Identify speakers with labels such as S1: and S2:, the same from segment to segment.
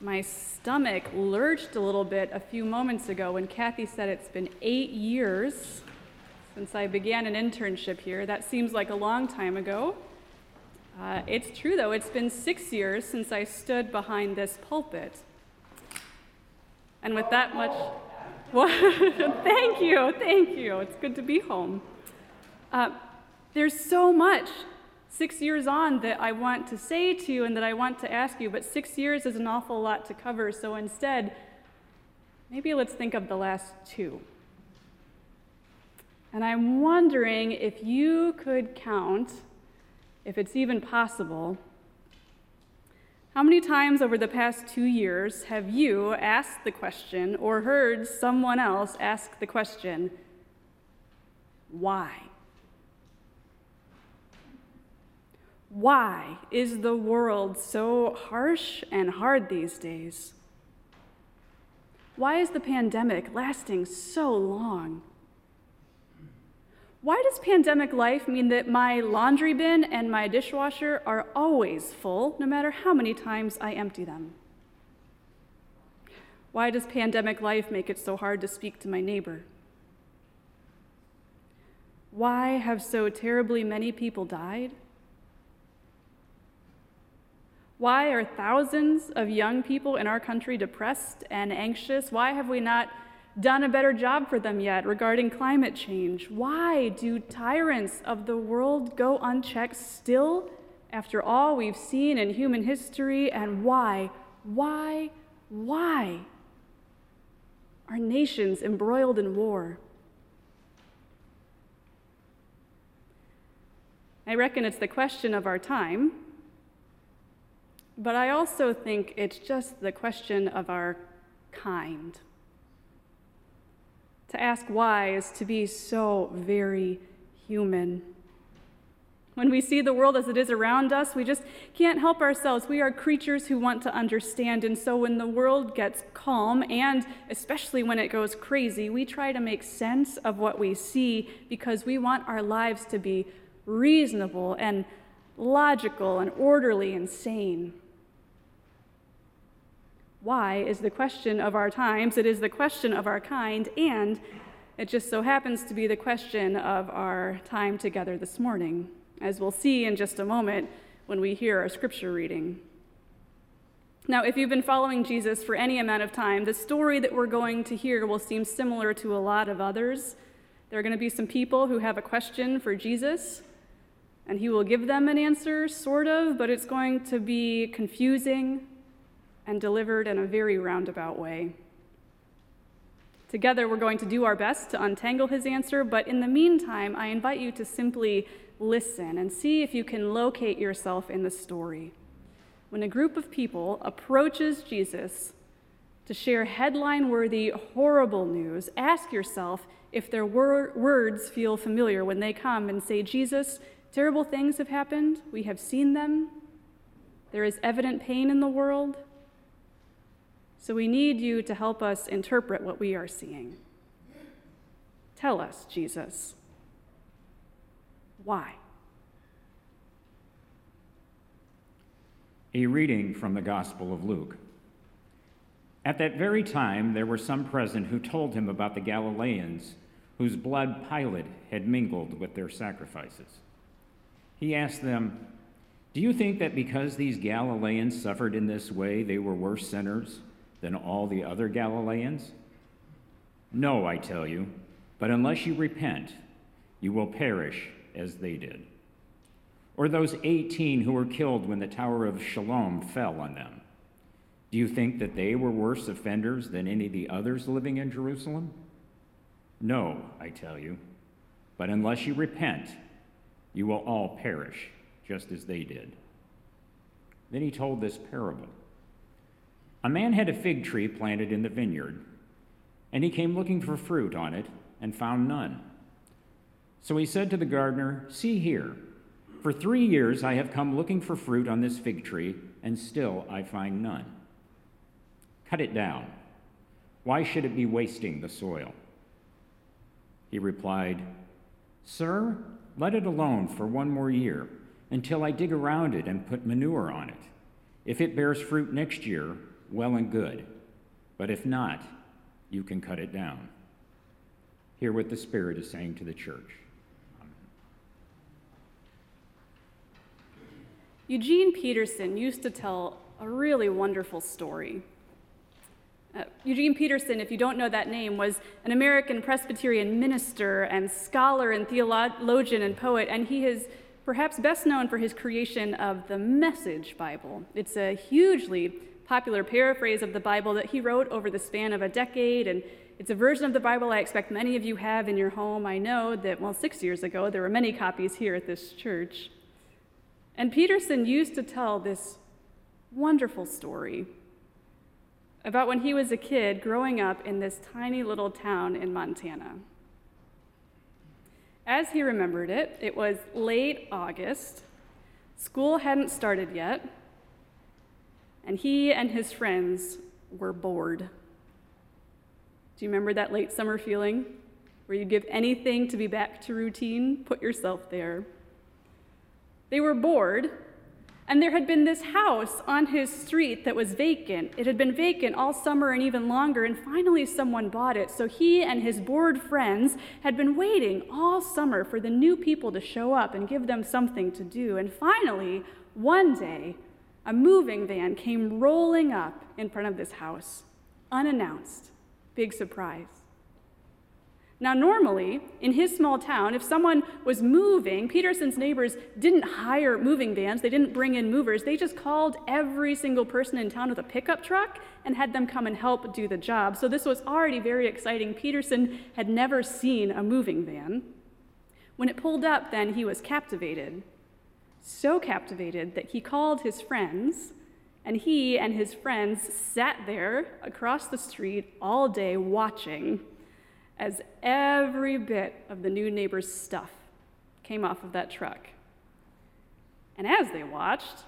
S1: My stomach lurched a little bit a few moments ago when Kathy said it's been eight years since I began an internship here. That seems like a long time ago. Uh, it's true, though, it's been six years since I stood behind this pulpit. And with that much, well, thank you, thank you. It's good to be home. Uh, there's so much six years on that I want to say to you and that I want to ask you, but six years is an awful lot to cover, so instead, maybe let's think of the last two. And I'm wondering if you could count, if it's even possible, how many times over the past two years have you asked the question or heard someone else ask the question, why? Why is the world so harsh and hard these days? Why is the pandemic lasting so long? Why does pandemic life mean that my laundry bin and my dishwasher are always full, no matter how many times I empty them? Why does pandemic life make it so hard to speak to my neighbor? Why have so terribly many people died? Why are thousands of young people in our country depressed and anxious? Why have we not done a better job for them yet regarding climate change? Why do tyrants of the world go unchecked still after all we've seen in human history? And why, why, why are nations embroiled in war? I reckon it's the question of our time but I also think it's just the question of our kind. To ask why is to be so very human. When we see the world as it is around us, we just can't help ourselves. We are creatures who want to understand. And so when the world gets calm, and especially when it goes crazy, we try to make sense of what we see because we want our lives to be reasonable and logical and orderly and sane. Why is the question of our times, it is the question of our kind, and it just so happens to be the question of our time together this morning, as we'll see in just a moment when we hear our scripture reading. Now, if you've been following Jesus for any amount of time, the story that we're going to hear will seem similar to a lot of others. There are going to be some people who have a question for Jesus, and he will give them an answer, sort of, but it's going to be confusing and delivered in a very roundabout way. Together, we're going to do our best to untangle his answer, but in the meantime, I invite you to simply listen and see if you can locate yourself in the story. When a group of people approaches Jesus to share headline worthy, horrible news, ask yourself if their wor- words feel familiar when they come and say, Jesus, terrible things have happened. We have seen them. There is evident pain in the world. So we need you to help us interpret what we are seeing. Tell us, Jesus. Why?
S2: A reading from the Gospel of Luke. At that very time, there were some present who told him about the Galileans whose blood Pilate had mingled with their sacrifices. He asked them, Do you think that because these Galileans suffered in this way, they were worse sinners than all the other Galileans? No, I tell you, but unless you repent, you will perish as they did. Or those 18 who were killed when the Tower of Siloam fell on them. Do you think that they were worse offenders than any of the others living in Jerusalem? No, I tell you, but unless you repent, you will all perish just as they did. Then he told this parable. A man had a fig tree planted in the vineyard, and he came looking for fruit on it and found none. So he said to the gardener, See here, for three years I have come looking for fruit on this fig tree, and still I find none. Cut it down. Why should it be wasting the soil? He replied, Sir, let it alone for one more year until I dig around it and put manure on it. If it bears fruit next year, well and good. But if not, you can cut it down. Hear what the Spirit is saying to the church.
S1: Eugene Peterson used to tell a really wonderful story. Uh, Eugene Peterson, if you don't know that name, was an American Presbyterian minister and scholar and theologian and poet, and he is perhaps best known for his creation of the Message Bible. It's a hugely popular paraphrase of the Bible that he wrote over the span of a decade, and it's a version of the Bible I expect many of you have in your home. I know that, well, six years ago, there were many copies here at this church. And Peterson used to tell this wonderful story about when he was a kid growing up in this tiny little town in Montana. As he remembered it, it was late August. School hadn't started yet, and he and his friends were bored. Do you remember that late summer feeling where you'd give anything to be back to routine? Put yourself there. They were bored, and there had been this house on his street that was vacant. It had been vacant all summer and even longer, and finally someone bought it. So he and his bored friends had been waiting all summer for the new people to show up and give them something to do. And finally, one day, a moving van came rolling up in front of this house, unannounced. Big surprise. Now, normally, in his small town, if someone was moving, Peterson's neighbors didn't hire moving vans, they didn't bring in movers. They just called every single person in town with a pickup truck and had them come and help do the job. So this was already very exciting. Peterson had never seen a moving van. When it pulled up, then he was captivated. So captivated that he called his friends, and he and his friends sat there across the street all day watching as every bit of the new neighbor's stuff came off of that truck. And as they watched,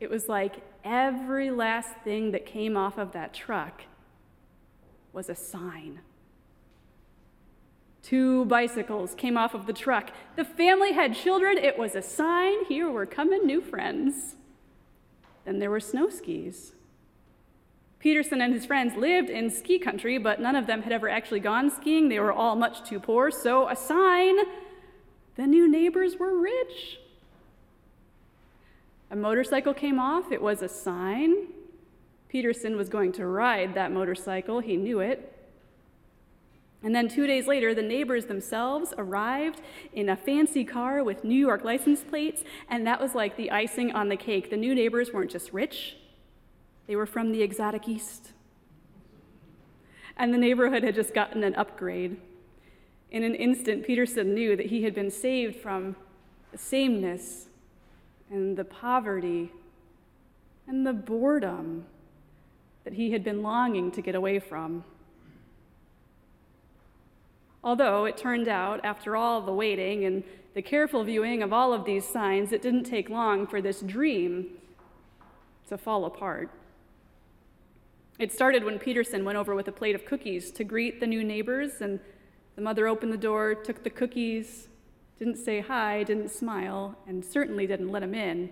S1: it was like every last thing that came off of that truck was a sign. Two bicycles came off of the truck. The family had children. It was a sign here were coming new friends. Then there were snow skis. Peterson and his friends lived in ski country, but none of them had ever actually gone skiing. They were all much too poor, so a sign the new neighbors were rich. A motorcycle came off, it was a sign. Peterson was going to ride that motorcycle, he knew it. And then two days later, the neighbors themselves arrived in a fancy car with New York license plates, and that was like the icing on the cake. The new neighbors weren't just rich, they were from the exotic East. And the neighborhood had just gotten an upgrade. In an instant, Peterson knew that he had been saved from the sameness and the poverty and the boredom that he had been longing to get away from. Although it turned out, after all the waiting and the careful viewing of all of these signs, it didn't take long for this dream to fall apart. It started when Peterson went over with a plate of cookies to greet the new neighbors, and the mother opened the door, took the cookies, didn't say hi, didn't smile, and certainly didn't let him in,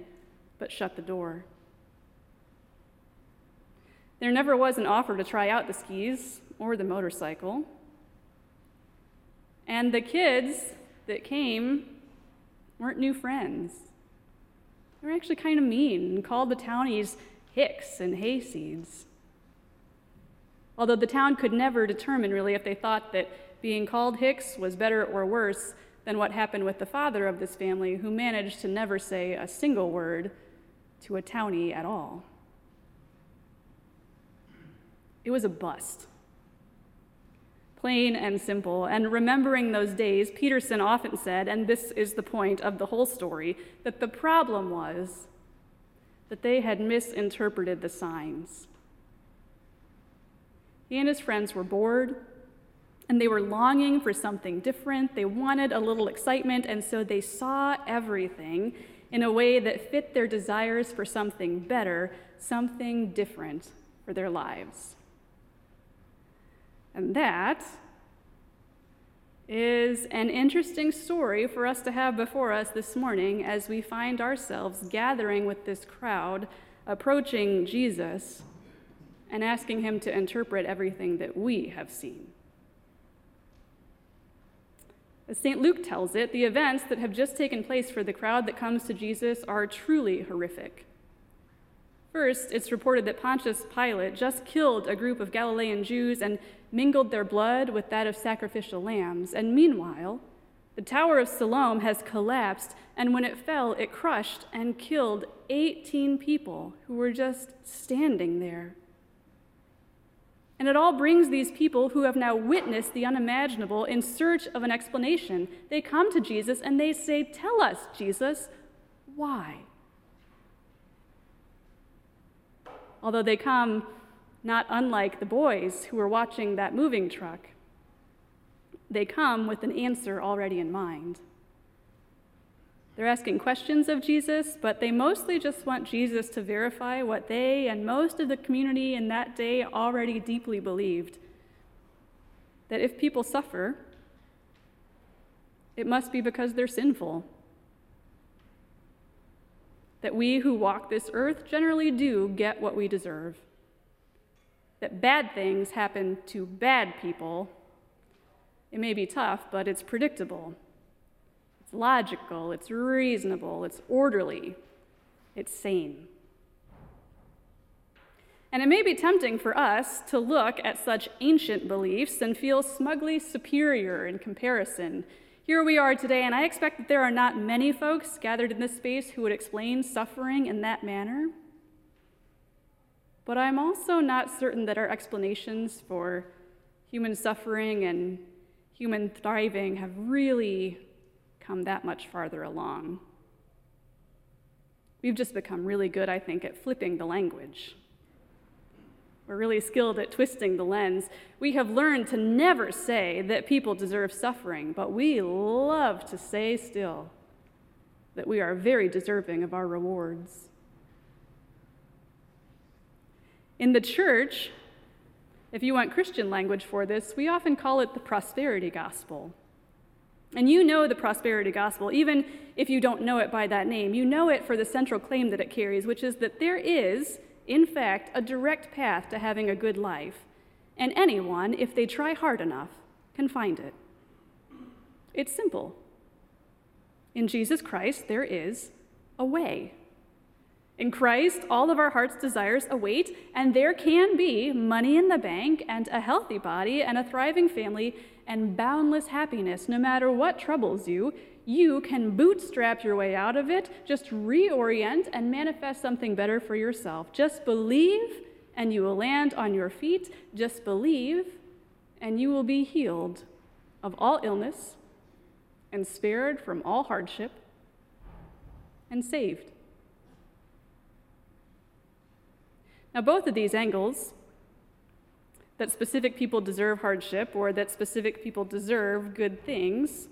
S1: but shut the door. There never was an offer to try out the skis or the motorcycle. And the kids that came weren't new friends. They were actually kind of mean and called the townies hicks and hayseeds although the town could never determine really if they thought that being called Hicks was better or worse than what happened with the father of this family, who managed to never say a single word to a townie at all. It was a bust. Plain and simple. And remembering those days, Peterson often said, and this is the point of the whole story, that the problem was that they had misinterpreted the signs. He and his friends were bored, and they were longing for something different. They wanted a little excitement, and so they saw everything in a way that fit their desires for something better, something different for their lives. And that is an interesting story for us to have before us this morning as we find ourselves gathering with this crowd approaching Jesus and asking him to interpret everything that we have seen. As St. Luke tells it, the events that have just taken place for the crowd that comes to Jesus are truly horrific. First, it's reported that Pontius Pilate just killed a group of Galilean Jews and mingled their blood with that of sacrificial lambs. And meanwhile, the Tower of Siloam has collapsed, and when it fell, it crushed and killed 18 people who were just standing there. And it all brings these people who have now witnessed the unimaginable in search of an explanation. They come to Jesus and they say, Tell us, Jesus, why? Although they come not unlike the boys who were watching that moving truck. They come with an answer already in mind. They're asking questions of Jesus, but they mostly just want Jesus to verify what they and most of the community in that day already deeply believed that if people suffer, it must be because they're sinful that we who walk this earth generally do get what we deserve. That bad things happen to bad people. It may be tough, but it's predictable. It's logical, it's reasonable, it's orderly, it's sane. And it may be tempting for us to look at such ancient beliefs and feel smugly superior in comparison here we are today, and I expect that there are not many folks gathered in this space who would explain suffering in that manner. But I'm also not certain that our explanations for human suffering and human thriving have really come that much farther along. We've just become really good, I think, at flipping the language. We're really skilled at twisting the lens. We have learned to never say that people deserve suffering, but we love to say still that we are very deserving of our rewards. In the church, if you want Christian language for this, we often call it the prosperity gospel. And you know the prosperity gospel, even if you don't know it by that name. You know it for the central claim that it carries, which is that there is in fact, a direct path to having a good life, and anyone, if they try hard enough, can find it. It's simple. In Jesus Christ, there is a way. In Christ, all of our heart's desires await, and there can be money in the bank, and a healthy body, and a thriving family, and boundless happiness, no matter what troubles you, you can bootstrap your way out of it, just reorient and manifest something better for yourself. Just believe and you will land on your feet. Just believe and you will be healed of all illness and spared from all hardship and saved. Now, both of these angles, that specific people deserve hardship or that specific people deserve good things,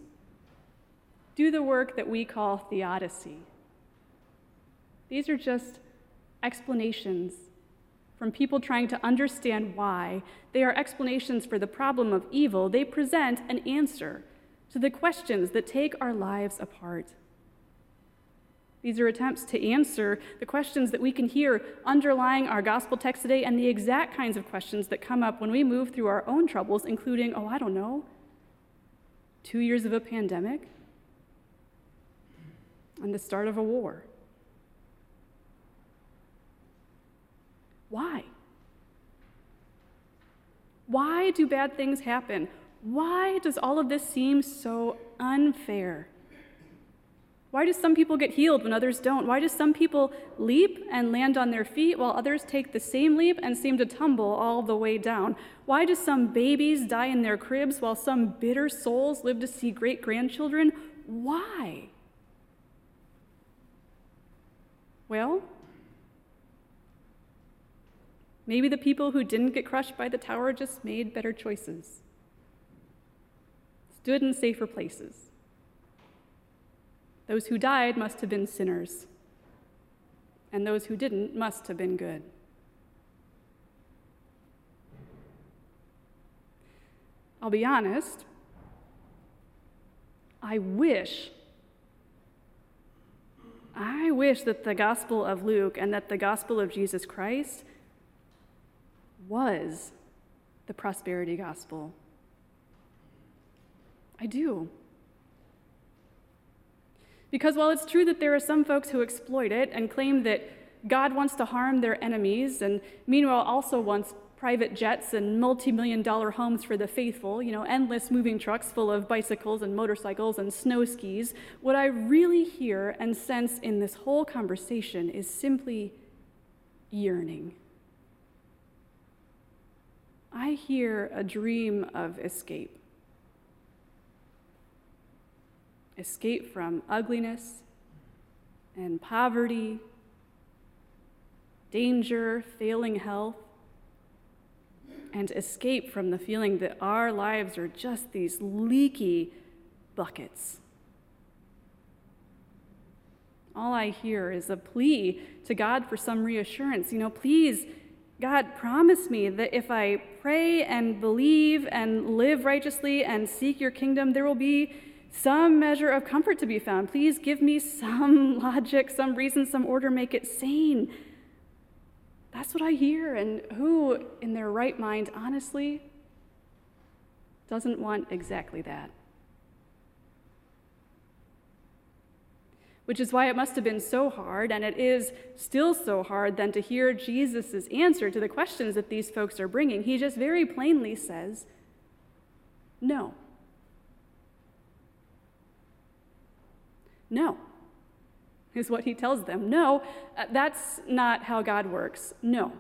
S1: do the work that we call theodicy. These are just explanations from people trying to understand why. They are explanations for the problem of evil. They present an answer to the questions that take our lives apart. These are attempts to answer the questions that we can hear underlying our gospel text today and the exact kinds of questions that come up when we move through our own troubles, including, oh, I don't know, two years of a pandemic, and the start of a war. Why? Why do bad things happen? Why does all of this seem so unfair? Why do some people get healed when others don't? Why do some people leap and land on their feet while others take the same leap and seem to tumble all the way down? Why do some babies die in their cribs while some bitter souls live to see great grandchildren? Why? Well, maybe the people who didn't get crushed by the tower just made better choices, stood in safer places. Those who died must have been sinners, and those who didn't must have been good. I'll be honest, I wish I wish that the Gospel of Luke and that the Gospel of Jesus Christ was the prosperity gospel. I do. Because while it's true that there are some folks who exploit it and claim that God wants to harm their enemies, and meanwhile also wants private jets and multi million dollar homes for the faithful, you know, endless moving trucks full of bicycles and motorcycles and snow skis, what I really hear and sense in this whole conversation is simply yearning. I hear a dream of escape. Escape from ugliness and poverty, danger, failing health, and escape from the feeling that our lives are just these leaky buckets. All I hear is a plea to God for some reassurance. You know, please, God, promise me that if I pray and believe and live righteously and seek your kingdom, there will be some measure of comfort to be found. Please give me some logic, some reason, some order, make it sane. That's what I hear. And who, in their right mind, honestly, doesn't want exactly that? Which is why it must have been so hard, and it is still so hard, then to hear Jesus' answer to the questions that these folks are bringing. He just very plainly says, No. No, is what he tells them. No, uh, that's not how God works. No.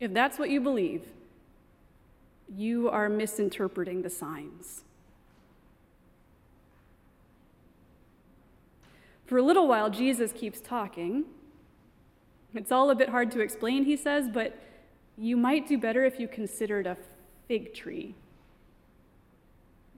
S1: If that's what you believe, you are misinterpreting the signs. For a little while, Jesus keeps talking. It's all a bit hard to explain, he says, but you might do better if you considered a fig tree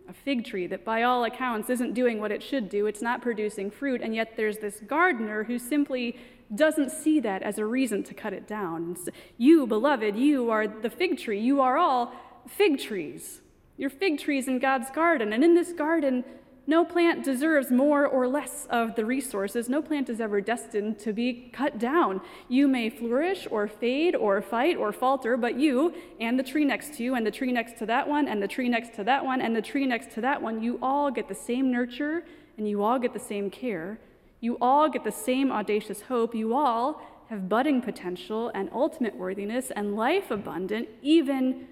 S1: a fig tree that, by all accounts, isn't doing what it should do. It's not producing fruit, and yet there's this gardener who simply doesn't see that as a reason to cut it down. You, beloved, you are the fig tree. You are all fig trees. You're fig trees in God's garden, and in this garden, no plant deserves more or less of the resources. No plant is ever destined to be cut down. You may flourish or fade or fight or falter, but you and the tree next to you, and the tree next to that one, and the tree next to that one, and the tree next to that one, you all get the same nurture and you all get the same care. You all get the same audacious hope. You all have budding potential and ultimate worthiness and life abundant, even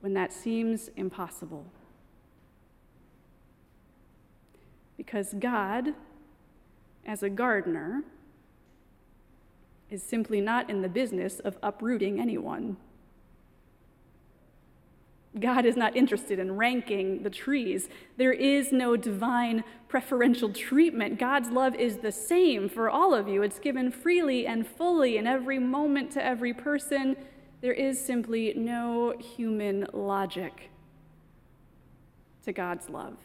S1: when that seems impossible. Because God, as a gardener, is simply not in the business of uprooting anyone. God is not interested in ranking the trees. There is no divine preferential treatment. God's love is the same for all of you. It's given freely and fully in every moment to every person. There is simply no human logic to God's love.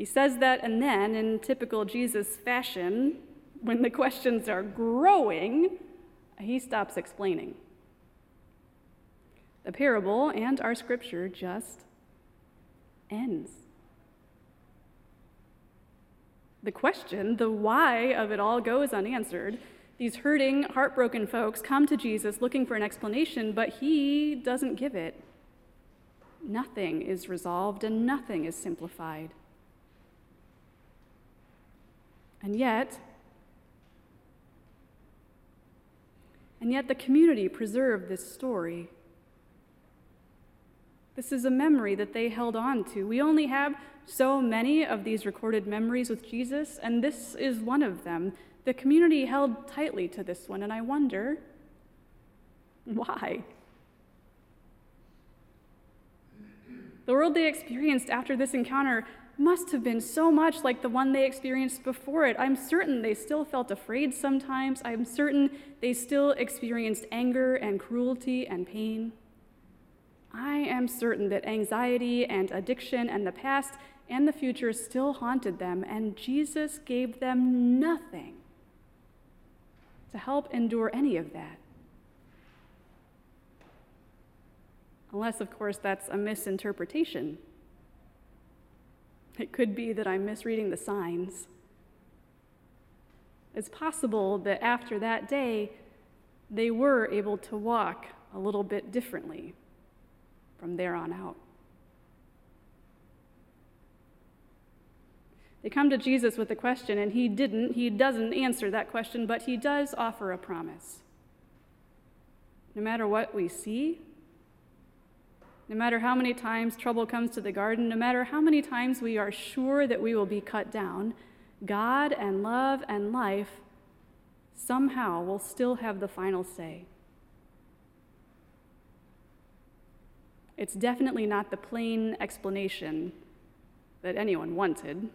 S1: He says that, and then, in typical Jesus fashion, when the questions are growing, he stops explaining. The parable and our scripture just ends. The question, the why of it all goes unanswered. These hurting, heartbroken folks come to Jesus looking for an explanation, but he doesn't give it. Nothing is resolved and nothing is simplified. And yet, and yet the community preserved this story. This is a memory that they held on to. We only have so many of these recorded memories with Jesus, and this is one of them. The community held tightly to this one, and I wonder why. The world they experienced after this encounter must have been so much like the one they experienced before it. I'm certain they still felt afraid sometimes. I'm certain they still experienced anger and cruelty and pain. I am certain that anxiety and addiction and the past and the future still haunted them, and Jesus gave them nothing to help endure any of that. Unless, of course, that's a misinterpretation it could be that I'm misreading the signs. It's possible that after that day, they were able to walk a little bit differently from there on out. They come to Jesus with a question, and he didn't, he doesn't answer that question, but he does offer a promise. No matter what we see, no matter how many times trouble comes to the garden, no matter how many times we are sure that we will be cut down, God and love and life somehow will still have the final say. It's definitely not the plain explanation that anyone wanted.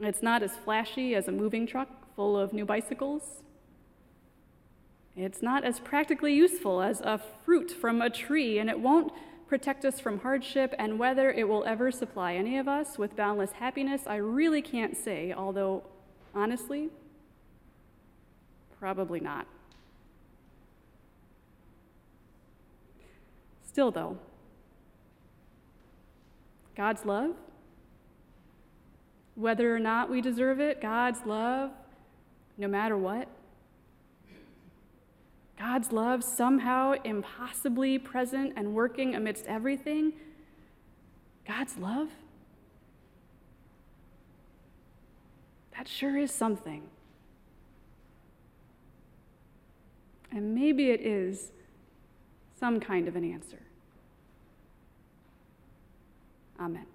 S1: It's not as flashy as a moving truck full of new bicycles. It's not as practically useful as a fruit from a tree, and it won't protect us from hardship, and whether it will ever supply any of us with boundless happiness, I really can't say, although, honestly, probably not. Still, though, God's love, whether or not we deserve it, God's love, no matter what, God's love somehow impossibly present and working amidst everything, God's love, that sure is something. And maybe it is some kind of an answer. Amen.